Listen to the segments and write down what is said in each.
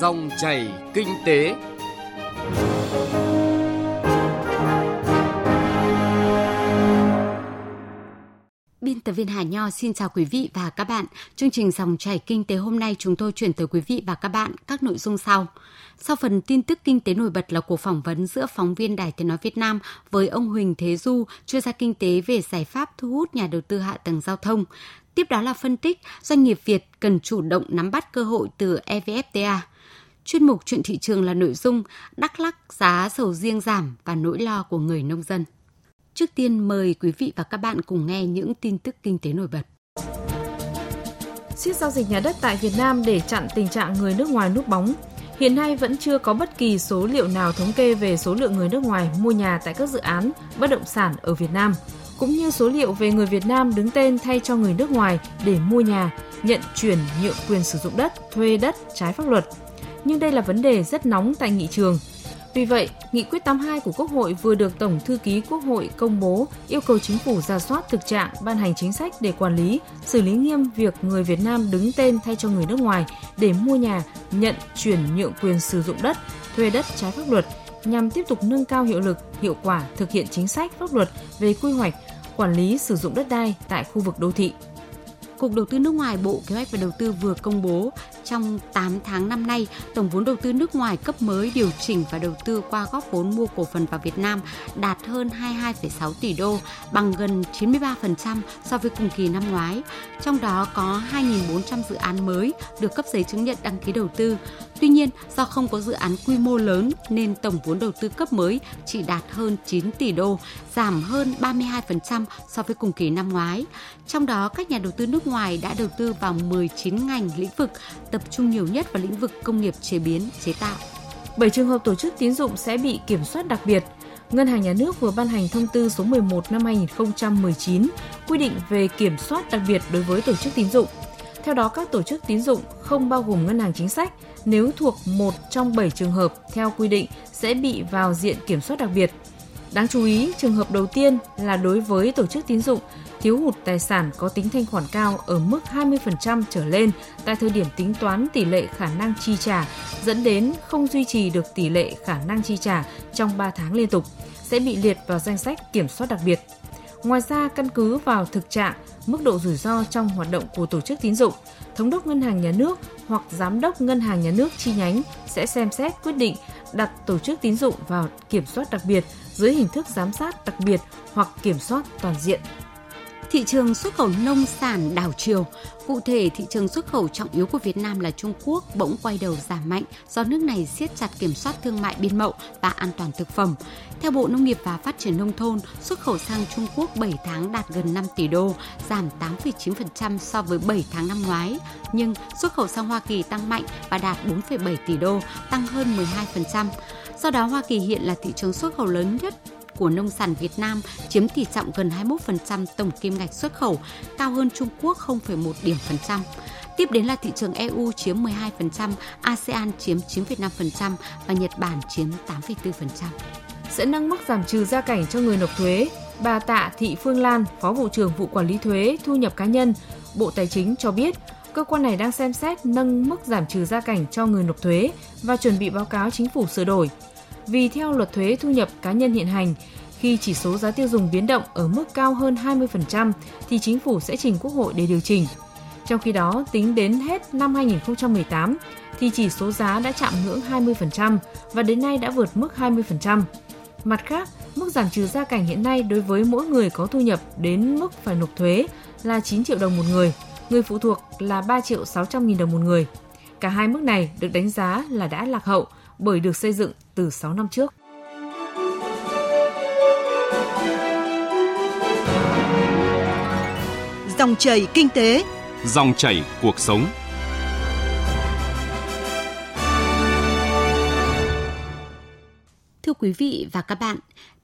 Dòng chảy kinh tế. Biên tập viên Hà Nho xin chào quý vị và các bạn. Chương trình dòng chảy kinh tế hôm nay chúng tôi chuyển tới quý vị và các bạn các nội dung sau. Sau phần tin tức kinh tế nổi bật là cuộc phỏng vấn giữa phóng viên Đài Tiếng Nói Việt Nam với ông Huỳnh Thế Du, chuyên gia kinh tế về giải pháp thu hút nhà đầu tư hạ tầng giao thông. Tiếp đó là phân tích doanh nghiệp Việt cần chủ động nắm bắt cơ hội từ EVFTA. Chuyên mục chuyện thị trường là nội dung Đắk Lắc giá sầu riêng giảm và nỗi lo của người nông dân. Trước tiên mời quý vị và các bạn cùng nghe những tin tức kinh tế nổi bật. Siết giao dịch nhà đất tại Việt Nam để chặn tình trạng người nước ngoài núp bóng. Hiện nay vẫn chưa có bất kỳ số liệu nào thống kê về số lượng người nước ngoài mua nhà tại các dự án bất động sản ở Việt Nam, cũng như số liệu về người Việt Nam đứng tên thay cho người nước ngoài để mua nhà, nhận chuyển nhượng quyền sử dụng đất, thuê đất trái pháp luật. Nhưng đây là vấn đề rất nóng tại nghị trường – vì vậy, Nghị quyết 82 của Quốc hội vừa được Tổng Thư ký Quốc hội công bố yêu cầu chính phủ ra soát thực trạng ban hành chính sách để quản lý, xử lý nghiêm việc người Việt Nam đứng tên thay cho người nước ngoài để mua nhà, nhận, chuyển nhượng quyền sử dụng đất, thuê đất trái pháp luật nhằm tiếp tục nâng cao hiệu lực, hiệu quả thực hiện chính sách pháp luật về quy hoạch, quản lý sử dụng đất đai tại khu vực đô thị. Cục Đầu tư nước ngoài Bộ Kế hoạch và Đầu tư vừa công bố trong 8 tháng năm nay, tổng vốn đầu tư nước ngoài cấp mới điều chỉnh và đầu tư qua góp vốn mua cổ phần vào Việt Nam đạt hơn 22,6 tỷ đô, bằng gần 93% so với cùng kỳ năm ngoái. Trong đó có 2.400 dự án mới được cấp giấy chứng nhận đăng ký đầu tư. Tuy nhiên, do không có dự án quy mô lớn nên tổng vốn đầu tư cấp mới chỉ đạt hơn 9 tỷ đô, giảm hơn 32% so với cùng kỳ năm ngoái. Trong đó, các nhà đầu tư nước ngoài đã đầu tư vào 19 ngành lĩnh vực, tập trung nhiều nhất vào lĩnh vực công nghiệp chế biến, chế tạo. 7 trường hợp tổ chức tín dụng sẽ bị kiểm soát đặc biệt. Ngân hàng Nhà nước vừa ban hành thông tư số 11 năm 2019 quy định về kiểm soát đặc biệt đối với tổ chức tín dụng. Theo đó, các tổ chức tín dụng không bao gồm ngân hàng chính sách nếu thuộc một trong 7 trường hợp theo quy định sẽ bị vào diện kiểm soát đặc biệt. Đáng chú ý, trường hợp đầu tiên là đối với tổ chức tín dụng thiếu hụt tài sản có tính thanh khoản cao ở mức 20% trở lên tại thời điểm tính toán tỷ lệ khả năng chi trả, dẫn đến không duy trì được tỷ lệ khả năng chi trả trong 3 tháng liên tục, sẽ bị liệt vào danh sách kiểm soát đặc biệt. Ngoài ra, căn cứ vào thực trạng, mức độ rủi ro trong hoạt động của tổ chức tín dụng, thống đốc ngân hàng nhà nước hoặc giám đốc ngân hàng nhà nước chi nhánh sẽ xem xét quyết định đặt tổ chức tín dụng vào kiểm soát đặc biệt dưới hình thức giám sát đặc biệt hoặc kiểm soát toàn diện. Thị trường xuất khẩu nông sản đảo chiều, cụ thể thị trường xuất khẩu trọng yếu của Việt Nam là Trung Quốc bỗng quay đầu giảm mạnh do nước này siết chặt kiểm soát thương mại biên mậu và an toàn thực phẩm. Theo Bộ Nông nghiệp và Phát triển Nông thôn, xuất khẩu sang Trung Quốc 7 tháng đạt gần 5 tỷ đô, giảm 8,9% so với 7 tháng năm ngoái. Nhưng xuất khẩu sang Hoa Kỳ tăng mạnh và đạt 4,7 tỷ đô, tăng hơn 12%. Do đó, Hoa Kỳ hiện là thị trường xuất khẩu lớn nhất của nông sản Việt Nam chiếm tỷ trọng gần 21% tổng kim ngạch xuất khẩu, cao hơn Trung Quốc 0,1 điểm phần trăm. Tiếp đến là thị trường EU chiếm 12%, ASEAN chiếm 9,5% và Nhật Bản chiếm 8,4%. Sẽ nâng mức giảm trừ gia cảnh cho người nộp thuế. Bà Tạ Thị Phương Lan, Phó vụ trưởng vụ quản lý thuế thu nhập cá nhân, Bộ Tài chính cho biết, cơ quan này đang xem xét nâng mức giảm trừ gia cảnh cho người nộp thuế và chuẩn bị báo cáo chính phủ sửa đổi. Vì theo luật thuế thu nhập cá nhân hiện hành, khi chỉ số giá tiêu dùng biến động ở mức cao hơn 20% thì chính phủ sẽ trình Quốc hội để điều chỉnh. Trong khi đó, tính đến hết năm 2018 thì chỉ số giá đã chạm ngưỡng 20% và đến nay đã vượt mức 20%. Mặt khác, mức giảm trừ gia cảnh hiện nay đối với mỗi người có thu nhập đến mức phải nộp thuế là 9 triệu đồng một người, người phụ thuộc là 3 triệu 600 nghìn đồng một người. Cả hai mức này được đánh giá là đã lạc hậu bởi được xây dựng từ 6 năm trước. Dòng chảy kinh tế, dòng chảy cuộc sống. Thưa quý vị và các bạn,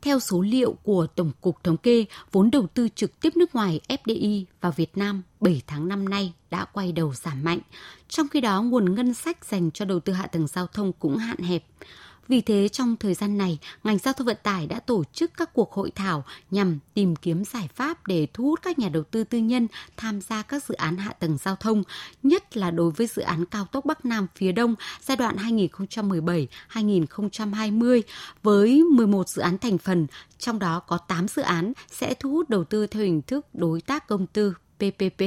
theo số liệu của Tổng cục Thống kê, vốn đầu tư trực tiếp nước ngoài FDI vào Việt Nam 7 tháng năm nay đã quay đầu giảm mạnh. Trong khi đó, nguồn ngân sách dành cho đầu tư hạ tầng giao thông cũng hạn hẹp. Vì thế trong thời gian này, ngành giao thông vận tải đã tổ chức các cuộc hội thảo nhằm tìm kiếm giải pháp để thu hút các nhà đầu tư tư nhân tham gia các dự án hạ tầng giao thông, nhất là đối với dự án cao tốc Bắc Nam phía Đông giai đoạn 2017-2020 với 11 dự án thành phần, trong đó có 8 dự án sẽ thu hút đầu tư theo hình thức đối tác công tư PPP.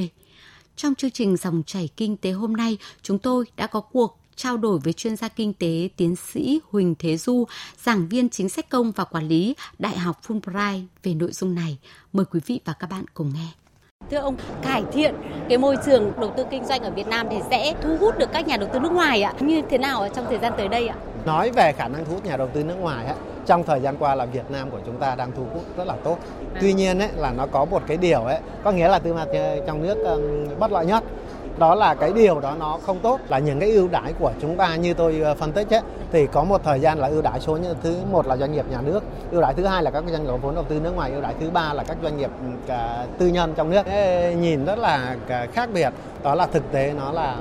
Trong chương trình dòng chảy kinh tế hôm nay, chúng tôi đã có cuộc trao đổi với chuyên gia kinh tế tiến sĩ Huỳnh Thế Du, giảng viên chính sách công và quản lý Đại học Fulbright về nội dung này. Mời quý vị và các bạn cùng nghe. Thưa ông, cải thiện cái môi trường đầu tư kinh doanh ở Việt Nam thì sẽ thu hút được các nhà đầu tư nước ngoài ạ? Như thế nào trong thời gian tới đây ạ? Nói về khả năng thu hút nhà đầu tư nước ngoài á, trong thời gian qua là Việt Nam của chúng ta đang thu hút rất là tốt. Tuy nhiên ấy, là nó có một cái điều ấy, có nghĩa là từ mặt trong nước um, bất lợi nhất đó là cái điều đó nó không tốt là những cái ưu đãi của chúng ta như tôi ờ, phân tích ấy, thì có một thời gian là ưu đãi số như thứ một là doanh nghiệp nhà nước ưu đãi thứ hai là các doanh nghiệp vốn đầu tư nước ngoài ưu đãi thứ ba là các doanh nghiệp ừ, cả tư nhân trong nước. Ê, nhìn rất là ờ, khác biệt. Đó là thực tế nó là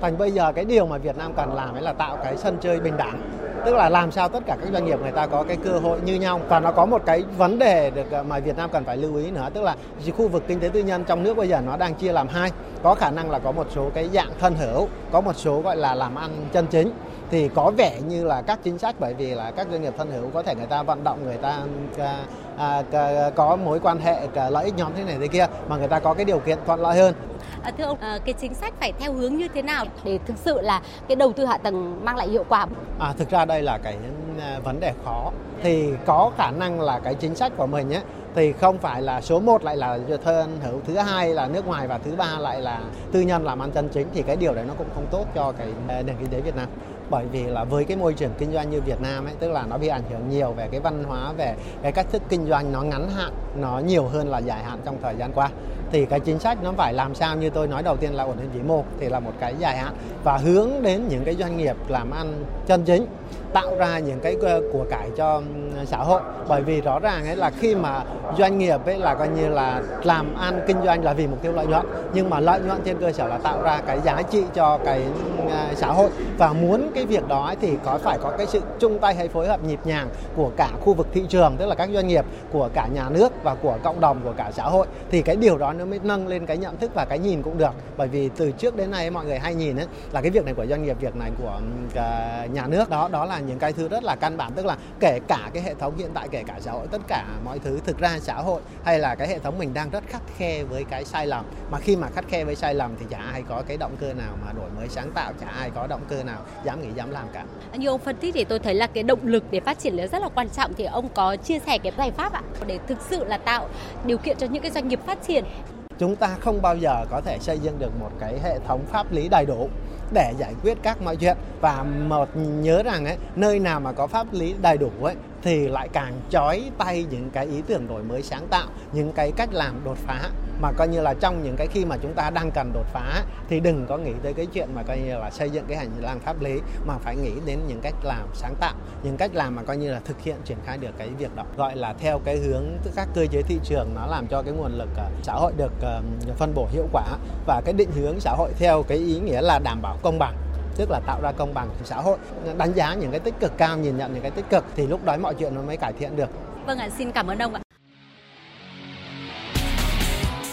thành bây giờ cái điều mà Việt Nam cần làm ấy là tạo cái sân chơi bình đẳng tức là làm sao tất cả các doanh nghiệp người ta có cái cơ hội như nhau. Và nó có một cái vấn đề được ờ, mà Việt Nam cần phải lưu ý nữa. Tức là khu vực kinh tế tư nhân trong nước bây giờ nó đang chia làm hai. Có khả năng là có một số cái dạng thân hữu có một số gọi là làm ăn chân chính. Thì có vẻ như là các chính sách bởi vì là các doanh nghiệp thân hữu có thể người ta vận động người ta ờ, à, à, có mối quan hệ lợi ích nhóm thế này thế kia mà người ta có cái điều kiện thuận lợi hơn. À, thưa ông, à, cái chính sách phải theo hướng như thế nào để thực sự là cái đầu tư hạ tầng mang lại hiệu quả? À, thực ra đây là cái à, vấn đề khó. Thì có khả năng là cái chính sách của mình ấy, thì không phải là số 1 lại là thân hữu, thứ hai là nước ngoài và thứ ba lại là tư nhân làm ăn chân chính thì cái điều đấy nó cũng không tốt cho cái à, nền kinh tế Việt Nam bởi vì là với cái môi trường kinh doanh như Việt Nam ấy tức là nó bị ảnh hưởng nhiều về cái văn hóa về cái cách thức kinh doanh nó ngắn hạn nó nhiều hơn là dài hạn trong thời gian qua thì cái chính sách nó phải làm sao như tôi nói đầu tiên là ổn định vĩ mô thì là một cái dài hạn và hướng đến những cái doanh nghiệp làm ăn chân chính, tạo ra những cái của cải cho ừ, xã hội. Bởi vì rõ ràng ấy là khi mà doanh nghiệp ấy là coi như là làm ăn kinh doanh là vì mục tiêu lợi nhuận, nhưng mà lợi nhuận trên cơ sở là tạo ra cái giá trị cho cái ừ, xã hội. Và muốn cái việc đó thì có phải có cái sự chung tay hay phối hợp nhịp nhàng của cả khu vực thị trường, tức là các doanh nghiệp, của cả nhà nước và của cộng đồng, của cả xã hội, thì cái điều đó nó mới nâng lên cái nhận thức và cái nhìn cũng được. Bởi vì từ trước đến nay mọi người hay nhìn ấy, là cái việc này của doanh nghiệp, việc này của ờ, nhà nước. Đó đó là những cái thứ rất là căn bản, tức là kể cả cái hệ thống hiện tại, kể cả xã hội, tất cả mọi thứ, thực ra xã hội hay là cái hệ thống mình đang rất khắt khe với cái sai lầm. Mà khi mà khắt khe với sai lầm thì chả ai có cái động cơ nào mà đổi mới sáng tạo, chả ai có động cơ nào dám nghĩ, dám làm cả. À, Như ông phân tích thì tôi thấy là cái động lực để phát triển là rất là quan trọng thì ông có chia sẻ cái giải pháp ạ? Để thực sự là tạo điều kiện cho những cái doanh nghiệp phát triển chúng ta không bao giờ có thể xây dựng được một cái hệ thống pháp lý đầy đủ để giải quyết các mọi chuyện. Và một, nhớ rằng ấy, nơi nào mà có pháp lý đầy đủ ấy, thì lại càng chói tay những cái ý tưởng đổi mới sáng tạo, những cái cách làm đột phá mà coi như là trong những cái khi mà chúng ta đang cần đột phá, thì đừng có nghĩ tới cái chuyện mà coi như là xây dựng cái hành lang pháp lý, mà phải nghĩ đến những cách làm sáng tạo, những cách làm mà coi như là thực hiện, triển khai được cái việc đó. Gọi là theo cái hướng các cơ chế thị trường, nó làm cho cái nguồn lực ờ, xã hội được ờ, phân bổ hiệu quả, và cái định hướng xã hội theo cái ý nghĩa là đảm bảo công bằng, tức là tạo ra công bằng xã hội. Đánh giá những cái tích cực, cao nhìn nhận những cái tích cực, thì lúc đó mọi chuyện nó mới cải thiện được. Vâng ạ, xin cảm ơn ông ạ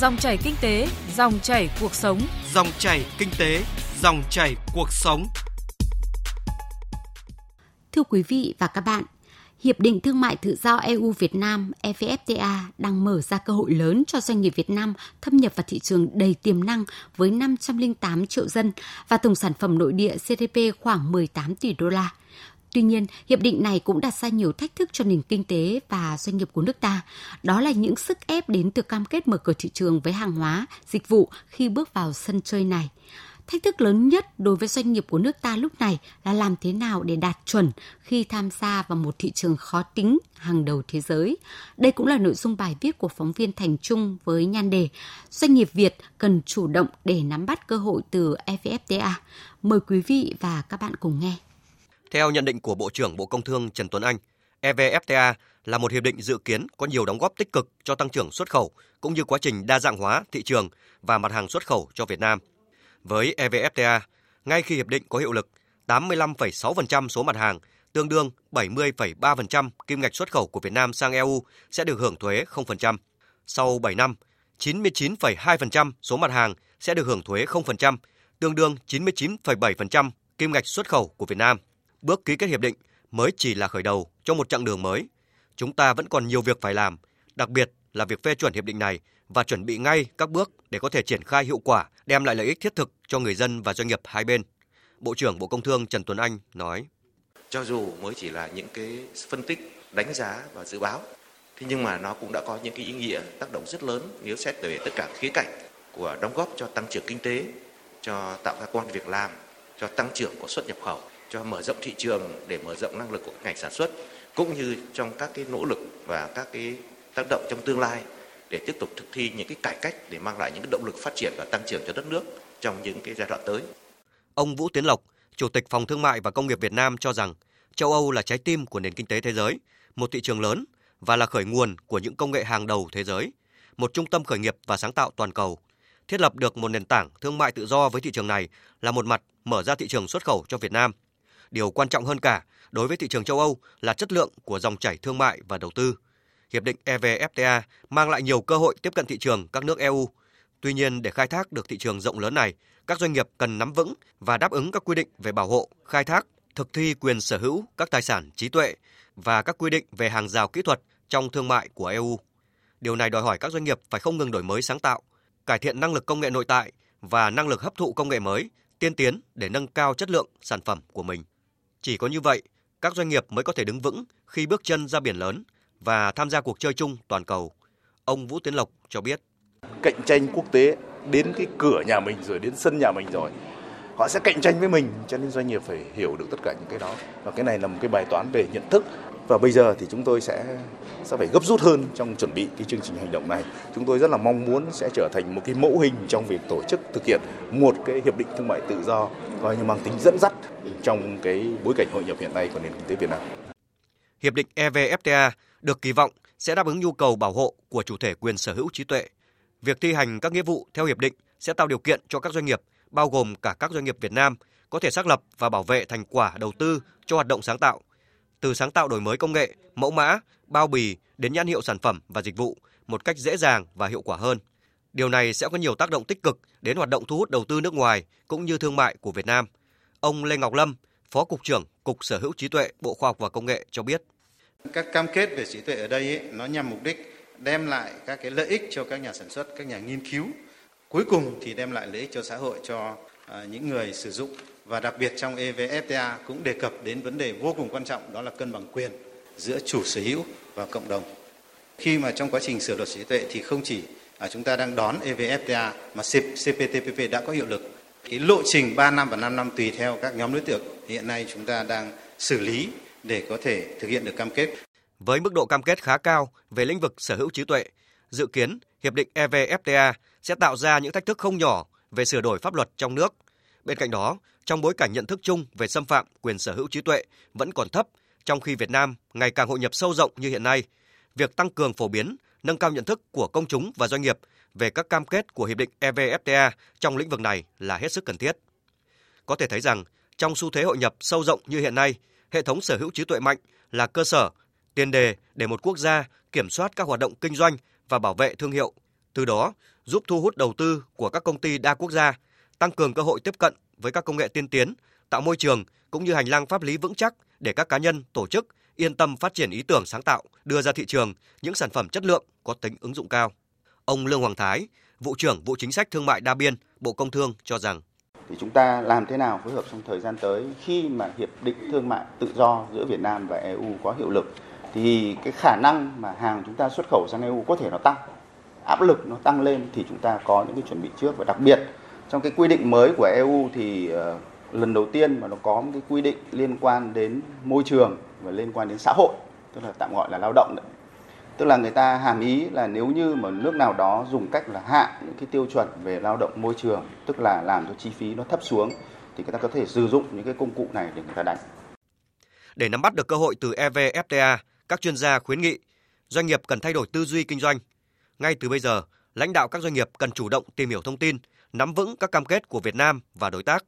Dòng chảy kinh tế, dòng chảy cuộc sống. Dòng chảy kinh tế, dòng chảy cuộc sống. Thưa quý vị và các bạn, Hiệp định Thương mại Tự do EU Việt Nam EVFTA đang mở ra cơ hội lớn cho doanh nghiệp Việt Nam thâm nhập vào thị trường đầy tiềm năng với 508 triệu dân và tổng sản phẩm nội địa GDP khoảng 18 tỷ đô la. Tuy nhiên, hiệp định này cũng đặt ra nhiều thách thức cho nền kinh tế và doanh nghiệp của nước ta. Đó là những sức ép đến từ cam kết mở cửa thị trường với hàng hóa, dịch vụ khi bước vào sân chơi này. Thách thức lớn nhất đối với doanh nghiệp của nước ta lúc này là làm thế nào để đạt chuẩn khi tham gia vào một thị trường khó tính hàng đầu thế giới. Đây cũng là nội dung bài viết của phóng viên Thành Trung với nhan đề Doanh nghiệp Việt cần chủ động để nắm bắt cơ hội từ EVFTA. Mời quý vị và các bạn cùng nghe. Theo nhận định của Bộ trưởng Bộ Công Thương Trần Tuấn Anh, EVFTA là một hiệp định dự kiến có nhiều đóng góp tích cực cho tăng trưởng xuất khẩu cũng như quá trình đa dạng hóa thị trường và mặt hàng xuất khẩu cho Việt Nam. Với EVFTA, ngay khi hiệp định có hiệu lực, 85,6% số mặt hàng, tương đương 70,3% kim ngạch xuất khẩu của Việt Nam sang EU sẽ được hưởng thuế 0%. Sau 7 năm, 99,2% số mặt hàng sẽ được hưởng thuế 0%, tương đương 99,7% kim ngạch xuất khẩu của Việt Nam. Bước ký kết hiệp định mới chỉ là khởi đầu cho một chặng đường mới. Chúng ta vẫn còn nhiều việc phải làm, đặc biệt là việc phê chuẩn hiệp định này và chuẩn bị ngay các bước để có thể triển khai hiệu quả, đem lại lợi ích thiết thực cho người dân và doanh nghiệp hai bên. Bộ trưởng Bộ Công Thương Trần Tuấn Anh nói: Cho dù mới chỉ là những cái phân tích, đánh giá và dự báo, thế nhưng mà nó cũng đã có những cái ý nghĩa tác động rất lớn nếu xét về tất cả khía cạnh của đóng góp cho tăng trưởng kinh tế, cho tạo ra quan việc làm, cho tăng trưởng của xuất nhập khẩu, cho mở rộng thị trường để mở rộng năng lực của ngành sản xuất cũng như trong các cái nỗ lực và các cái tác động trong tương lai để tiếp tục thực thi những cái cải cách để mang lại những cái động lực phát triển và tăng trưởng cho đất nước trong những cái giai đoạn tới. Ông Vũ Tiến Lộc, Chủ tịch Phòng Thương mại và Công nghiệp Việt Nam cho rằng châu Âu là trái tim của nền kinh tế thế giới, một thị trường lớn và là khởi nguồn của những công nghệ hàng đầu thế giới, một trung tâm khởi nghiệp và sáng tạo toàn cầu. Thiết lập được một nền tảng thương mại tự do với thị trường này là một mặt mở ra thị trường xuất khẩu cho Việt Nam. Điều quan trọng hơn cả đối với thị trường châu Âu là chất lượng của dòng chảy thương mại và đầu tư. Hiệp định EVFTA mang lại nhiều cơ hội tiếp cận thị trường các nước EU. Tuy nhiên, để khai thác được thị trường rộng lớn này, các doanh nghiệp cần nắm vững và đáp ứng các quy định về bảo hộ, khai thác, thực thi quyền sở hữu các tài sản trí tuệ và các quy định về hàng rào kỹ thuật trong thương mại của EU. Điều này đòi hỏi các doanh nghiệp phải không ngừng đổi mới sáng tạo, cải thiện năng lực công nghệ nội tại và năng lực hấp thụ công nghệ mới, tiên tiến để nâng cao chất lượng sản phẩm của mình. Chỉ có như vậy, các doanh nghiệp mới có thể đứng vững khi bước chân ra biển lớn và tham gia cuộc chơi chung toàn cầu. Ông Vũ Tiến Lộc cho biết. Cạnh tranh quốc tế đến cái cửa nhà mình rồi đến sân nhà mình rồi họ sẽ cạnh tranh với mình cho nên doanh nghiệp phải hiểu được tất cả những cái đó và cái này là một cái bài toán về nhận thức và bây giờ thì chúng tôi sẽ sẽ phải gấp rút hơn trong chuẩn bị cái chương trình hành động này chúng tôi rất là mong muốn sẽ trở thành một cái mẫu hình trong việc tổ chức thực hiện một cái hiệp định thương mại tự do coi như mang tính dẫn dắt trong cái bối cảnh hội nhập hiện nay của nền kinh tế Việt Nam. Hiệp định EVFTA được kỳ vọng sẽ đáp ứng nhu cầu bảo hộ của chủ thể quyền sở hữu trí tuệ. Việc thi hành các nghĩa vụ theo hiệp định sẽ tạo điều kiện cho các doanh nghiệp, bao gồm cả các doanh nghiệp Việt Nam, có thể xác lập và bảo vệ thành quả đầu tư cho hoạt động sáng tạo. Từ sáng tạo đổi mới công nghệ, mẫu mã, bao bì đến nhãn hiệu sản phẩm và dịch vụ một cách dễ dàng và hiệu quả hơn. Điều này sẽ có nhiều tác động tích cực đến hoạt động thu hút đầu tư nước ngoài cũng như thương mại của Việt Nam. Ông Lê Ngọc Lâm, Phó Cục trưởng Cục Sở hữu trí tuệ Bộ Khoa học và Công nghệ cho biết. Các cam kết về trí tuệ ở đây ấy, nó nhằm mục đích đem lại các cái lợi ích cho các nhà sản xuất, các nhà nghiên cứu. Cuối cùng thì đem lại lợi ích cho xã hội, cho à, những người sử dụng và đặc biệt trong EVFTA cũng đề cập đến vấn đề vô cùng quan trọng đó là cân bằng quyền giữa chủ sở hữu và cộng đồng. Khi mà trong quá trình sửa luật trí tuệ thì không chỉ à, chúng ta đang đón EVFTA mà CPTPP đã có hiệu lực. Cái lộ trình 3 năm và 5 năm tùy theo các nhóm đối tượng hiện nay chúng ta đang xử lý để có thể thực hiện được cam kết. Với mức độ cam kết khá cao về lĩnh vực sở hữu trí tuệ, dự kiến hiệp định EVFTA sẽ tạo ra những thách thức không nhỏ về sửa đổi pháp luật trong nước. Bên cạnh đó, trong bối cảnh nhận thức chung về xâm phạm quyền sở hữu trí tuệ vẫn còn thấp, trong khi Việt Nam ngày càng hội nhập sâu rộng như hiện nay, việc tăng cường phổ biến, nâng cao nhận thức của công chúng và doanh nghiệp về các cam kết của hiệp định EVFTA trong lĩnh vực này là hết sức cần thiết. Có thể thấy rằng, trong xu thế hội nhập sâu rộng như hiện nay, hệ thống sở hữu trí tuệ mạnh là cơ sở, tiền đề để một quốc gia kiểm soát các hoạt động kinh doanh và bảo vệ thương hiệu, từ đó giúp thu hút đầu tư của các công ty đa quốc gia, tăng cường cơ hội tiếp cận với các công nghệ tiên tiến, tạo môi trường cũng như hành lang pháp lý vững chắc để các cá nhân, tổ chức yên tâm phát triển ý tưởng sáng tạo, đưa ra thị trường những sản phẩm chất lượng có tính ứng dụng cao. Ông Lương Hoàng Thái, vụ trưởng vụ chính sách thương mại đa biên, Bộ Công Thương cho rằng. Thì chúng ta làm thế nào phối hợp trong thời gian tới khi mà hiệp định thương mại tự do giữa Việt Nam và EU có hiệu lực? Thì cái khả năng mà hàng chúng ta xuất khẩu sang EU có thể nó tăng áp lực nó tăng lên thì chúng ta có những cái chuẩn bị trước. Và đặc biệt Trong cái quy định mới của EU thì uh, lần đầu tiên mà nó có một cái quy định liên quan đến môi trường và liên quan đến xã hội, tức là tạm gọi là lao động đấy. Tức là người ta hàm ý là nếu như mà nước nào đó dùng cách là hạ những cái tiêu chuẩn về lao động môi trường, tức là làm cho chi phí nó thấp xuống thì người ta có thể sử dụng những cái công cụ này để người ta đánh. Để nắm bắt được cơ hội từ EVFTA, các chuyên gia khuyến nghị doanh nghiệp cần thay đổi tư duy kinh doanh. Ngay từ bây giờ, lãnh đạo các doanh nghiệp cần chủ động tìm hiểu thông tin, nắm vững các cam kết của Việt Nam và đối tác.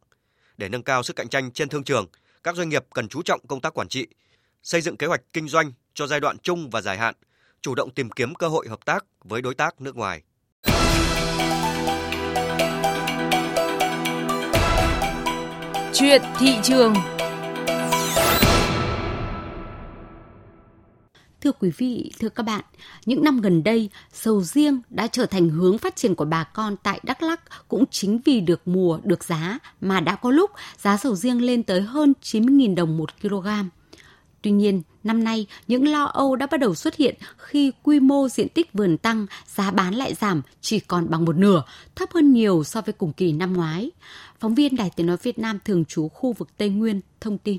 Để nâng cao sức cạnh tranh trên thương trường, các doanh nghiệp cần chú trọng công tác quản trị, xây dựng kế hoạch kinh doanh cho giai đoạn chung và dài hạn, chủ động tìm kiếm cơ hội hợp tác với đối tác nước ngoài. Chuyện thị trường Thưa quý vị, thưa các bạn, những năm gần đây, sầu riêng đã trở thành hướng phát triển của bà con tại Đắk Lắk cũng chính vì được mùa, được giá mà đã có lúc giá sầu riêng lên tới hơn 90.000 đồng một kg. Tuy nhiên, năm nay những lo âu đã bắt đầu xuất hiện khi quy mô diện tích vườn tăng, giá bán lại giảm chỉ còn bằng một nửa, thấp hơn nhiều so với cùng kỳ năm ngoái. Phóng viên Đài Tiếng Nói Việt Nam thường trú khu vực Tây Nguyên thông tin.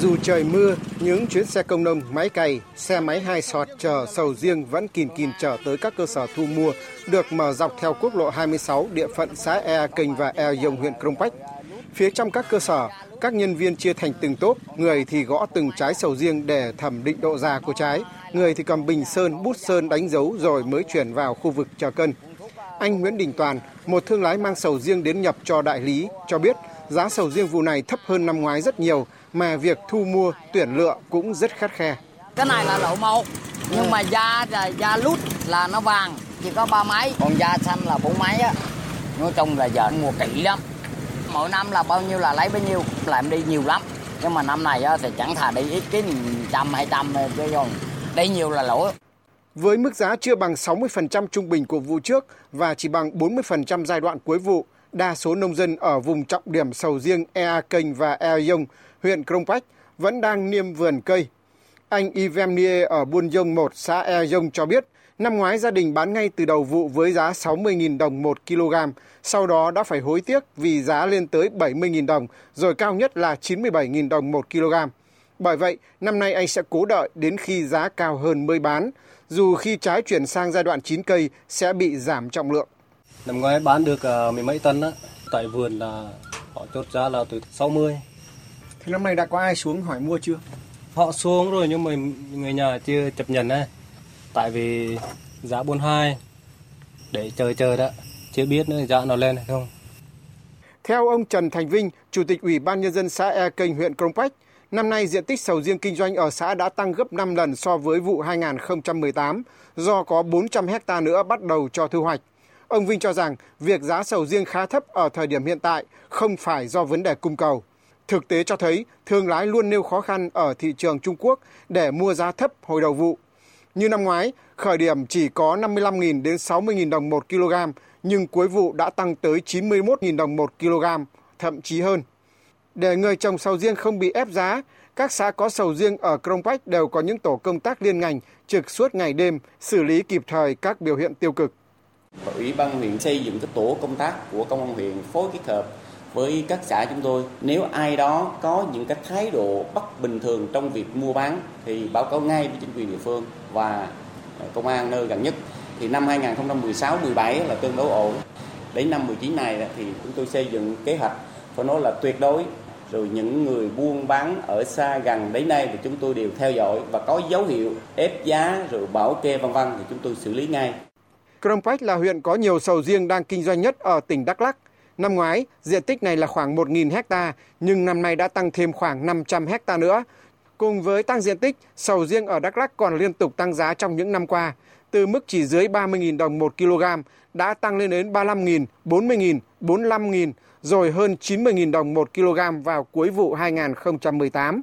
Dù trời mưa, những chuyến xe công nông, máy cày, xe máy hai sọt chờ sầu riêng vẫn kìm kìm trở tới các cơ sở thu mua, được mở dọc theo quốc lộ 26 địa phận xã Ea Kênh và Ea Dông huyện Krông Pách. Phía trong các cơ sở, các nhân viên chia thành từng tốp, người thì gõ từng trái sầu riêng để thẩm định độ già của trái, người thì cầm bình sơn, bút sơn đánh dấu rồi mới chuyển vào khu vực chờ cân. Anh Nguyễn Đình Toàn, một thương lái mang sầu riêng đến nhập cho đại lý, cho biết giá sầu riêng vụ này thấp hơn năm ngoái rất nhiều, mà việc thu mua, tuyển lựa cũng rất khắt khe. Cái này là lậu màu, nhưng mà da là da lút là nó vàng, chỉ có ba máy, còn da xanh là bốn máy á. Nói chung là giờ mua kỹ lắm. Mỗi năm là bao nhiêu là lấy bấy nhiêu, làm đi nhiều lắm. Nhưng mà năm này thì chẳng thà đi ít cái trăm hai trăm chứ còn đi nhiều là lỗ. Với mức giá chưa bằng 60% trung bình của vụ trước và chỉ bằng 40% giai đoạn cuối vụ, đa số nông dân ở vùng trọng điểm sầu riêng Ea Kênh và Ea Dông, huyện Krông Pách vẫn đang niêm vườn cây. Anh Yves ở Buôn Dông 1, xã Ea Dông cho biết, năm ngoái gia đình bán ngay từ đầu vụ với giá 60.000 đồng 1 kg, sau đó đã phải hối tiếc vì giá lên tới 70.000 đồng, rồi cao nhất là 97.000 đồng 1 kg. Bởi vậy, năm nay anh sẽ cố đợi đến khi giá cao hơn mới bán, dù khi trái chuyển sang giai đoạn chín cây sẽ bị giảm trọng lượng. Năm ngoái bán được uh, mười mấy tấn á, tại vườn là họ chốt giá là từ 60. Thế năm nay đã có ai xuống hỏi mua chưa? Họ xuống rồi nhưng mà người nhà chưa chấp nhận á. Tại vì giá 42 để chờ chờ đó, chưa biết nữa giá nó lên hay không. Theo ông Trần Thành Vinh, Chủ tịch Ủy ban Nhân dân xã E Kênh huyện Krông Pách, năm nay diện tích sầu riêng kinh doanh ở xã đã tăng gấp 5 lần so với vụ 2018 do có 400 hecta nữa bắt đầu cho thu hoạch. Ông Vinh cho rằng việc giá sầu riêng khá thấp ở thời điểm hiện tại không phải do vấn đề cung cầu. Thực tế cho thấy thương lái luôn nêu khó khăn ở thị trường Trung Quốc để mua giá thấp hồi đầu vụ. Như năm ngoái, khởi điểm chỉ có 55.000 đến 60.000 đồng một kg, nhưng cuối vụ đã tăng tới 91.000 đồng một kg, thậm chí hơn. Để người trồng sầu riêng không bị ép giá, các xã có sầu riêng ở Krông Bách đều có những tổ công tác liên ngành trực suốt ngày đêm xử lý kịp thời các biểu hiện tiêu cực. Ủy ban huyện xây dựng cái tổ công tác của công an huyện phối kết hợp với các xã chúng tôi. Nếu ai đó có những cái thái độ bất bình thường trong việc mua bán thì báo cáo ngay với chính quyền địa phương và ờ, công an nơi gần nhất. Thì năm 2016 17 là tương đối ổn. Đến năm 19 này thì chúng tôi xây dựng kế hoạch phải nói là tuyệt đối rồi những người buôn bán ở xa gần đến nay thì chúng tôi đều theo dõi và có dấu hiệu ép giá rồi bảo kê vân vân thì chúng tôi xử lý ngay. Krông là huyện có nhiều sầu riêng đang kinh doanh nhất ở tỉnh Đắk Lắk. Năm ngoái, diện tích này là khoảng 1.000 hecta, nhưng năm nay đã tăng thêm khoảng 500 hecta nữa. Cùng với tăng diện tích, sầu riêng ở Đắk Lắk còn liên tục tăng giá trong những năm qua. Từ mức chỉ dưới 30.000 đồng 1 kg đã tăng lên đến 35.000, 40.000, 45.000, rồi hơn 90.000 đồng 1 kg vào cuối vụ 2018.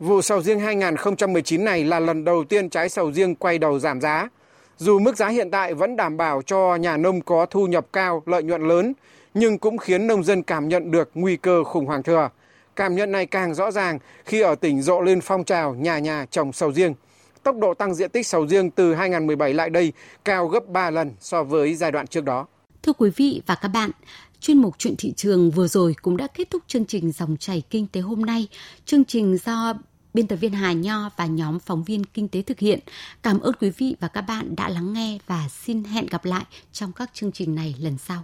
Vụ sầu riêng 2019 này là lần đầu tiên trái sầu riêng quay đầu giảm giá. Dù mức giá hiện tại vẫn đảm bảo cho nhà nông có thu nhập cao, lợi nhuận lớn, nhưng cũng khiến nông dân cảm nhận được nguy cơ khủng hoảng thừa. Cảm nhận này càng rõ ràng khi ở tỉnh rộ lên phong trào nhà nhà trồng sầu riêng. Tốc độ tăng diện tích sầu riêng từ 2017 lại đây cao gấp 3 lần so với giai đoạn trước đó. Thưa quý vị và các bạn, Chuyên mục chuyện thị trường vừa rồi cũng đã kết thúc chương trình dòng chảy kinh tế hôm nay. Chương trình do biên tập viên Hà Nho và nhóm phóng viên kinh tế thực hiện. Cảm ơn quý vị và các bạn đã lắng nghe và xin hẹn gặp lại trong các chương trình này lần sau.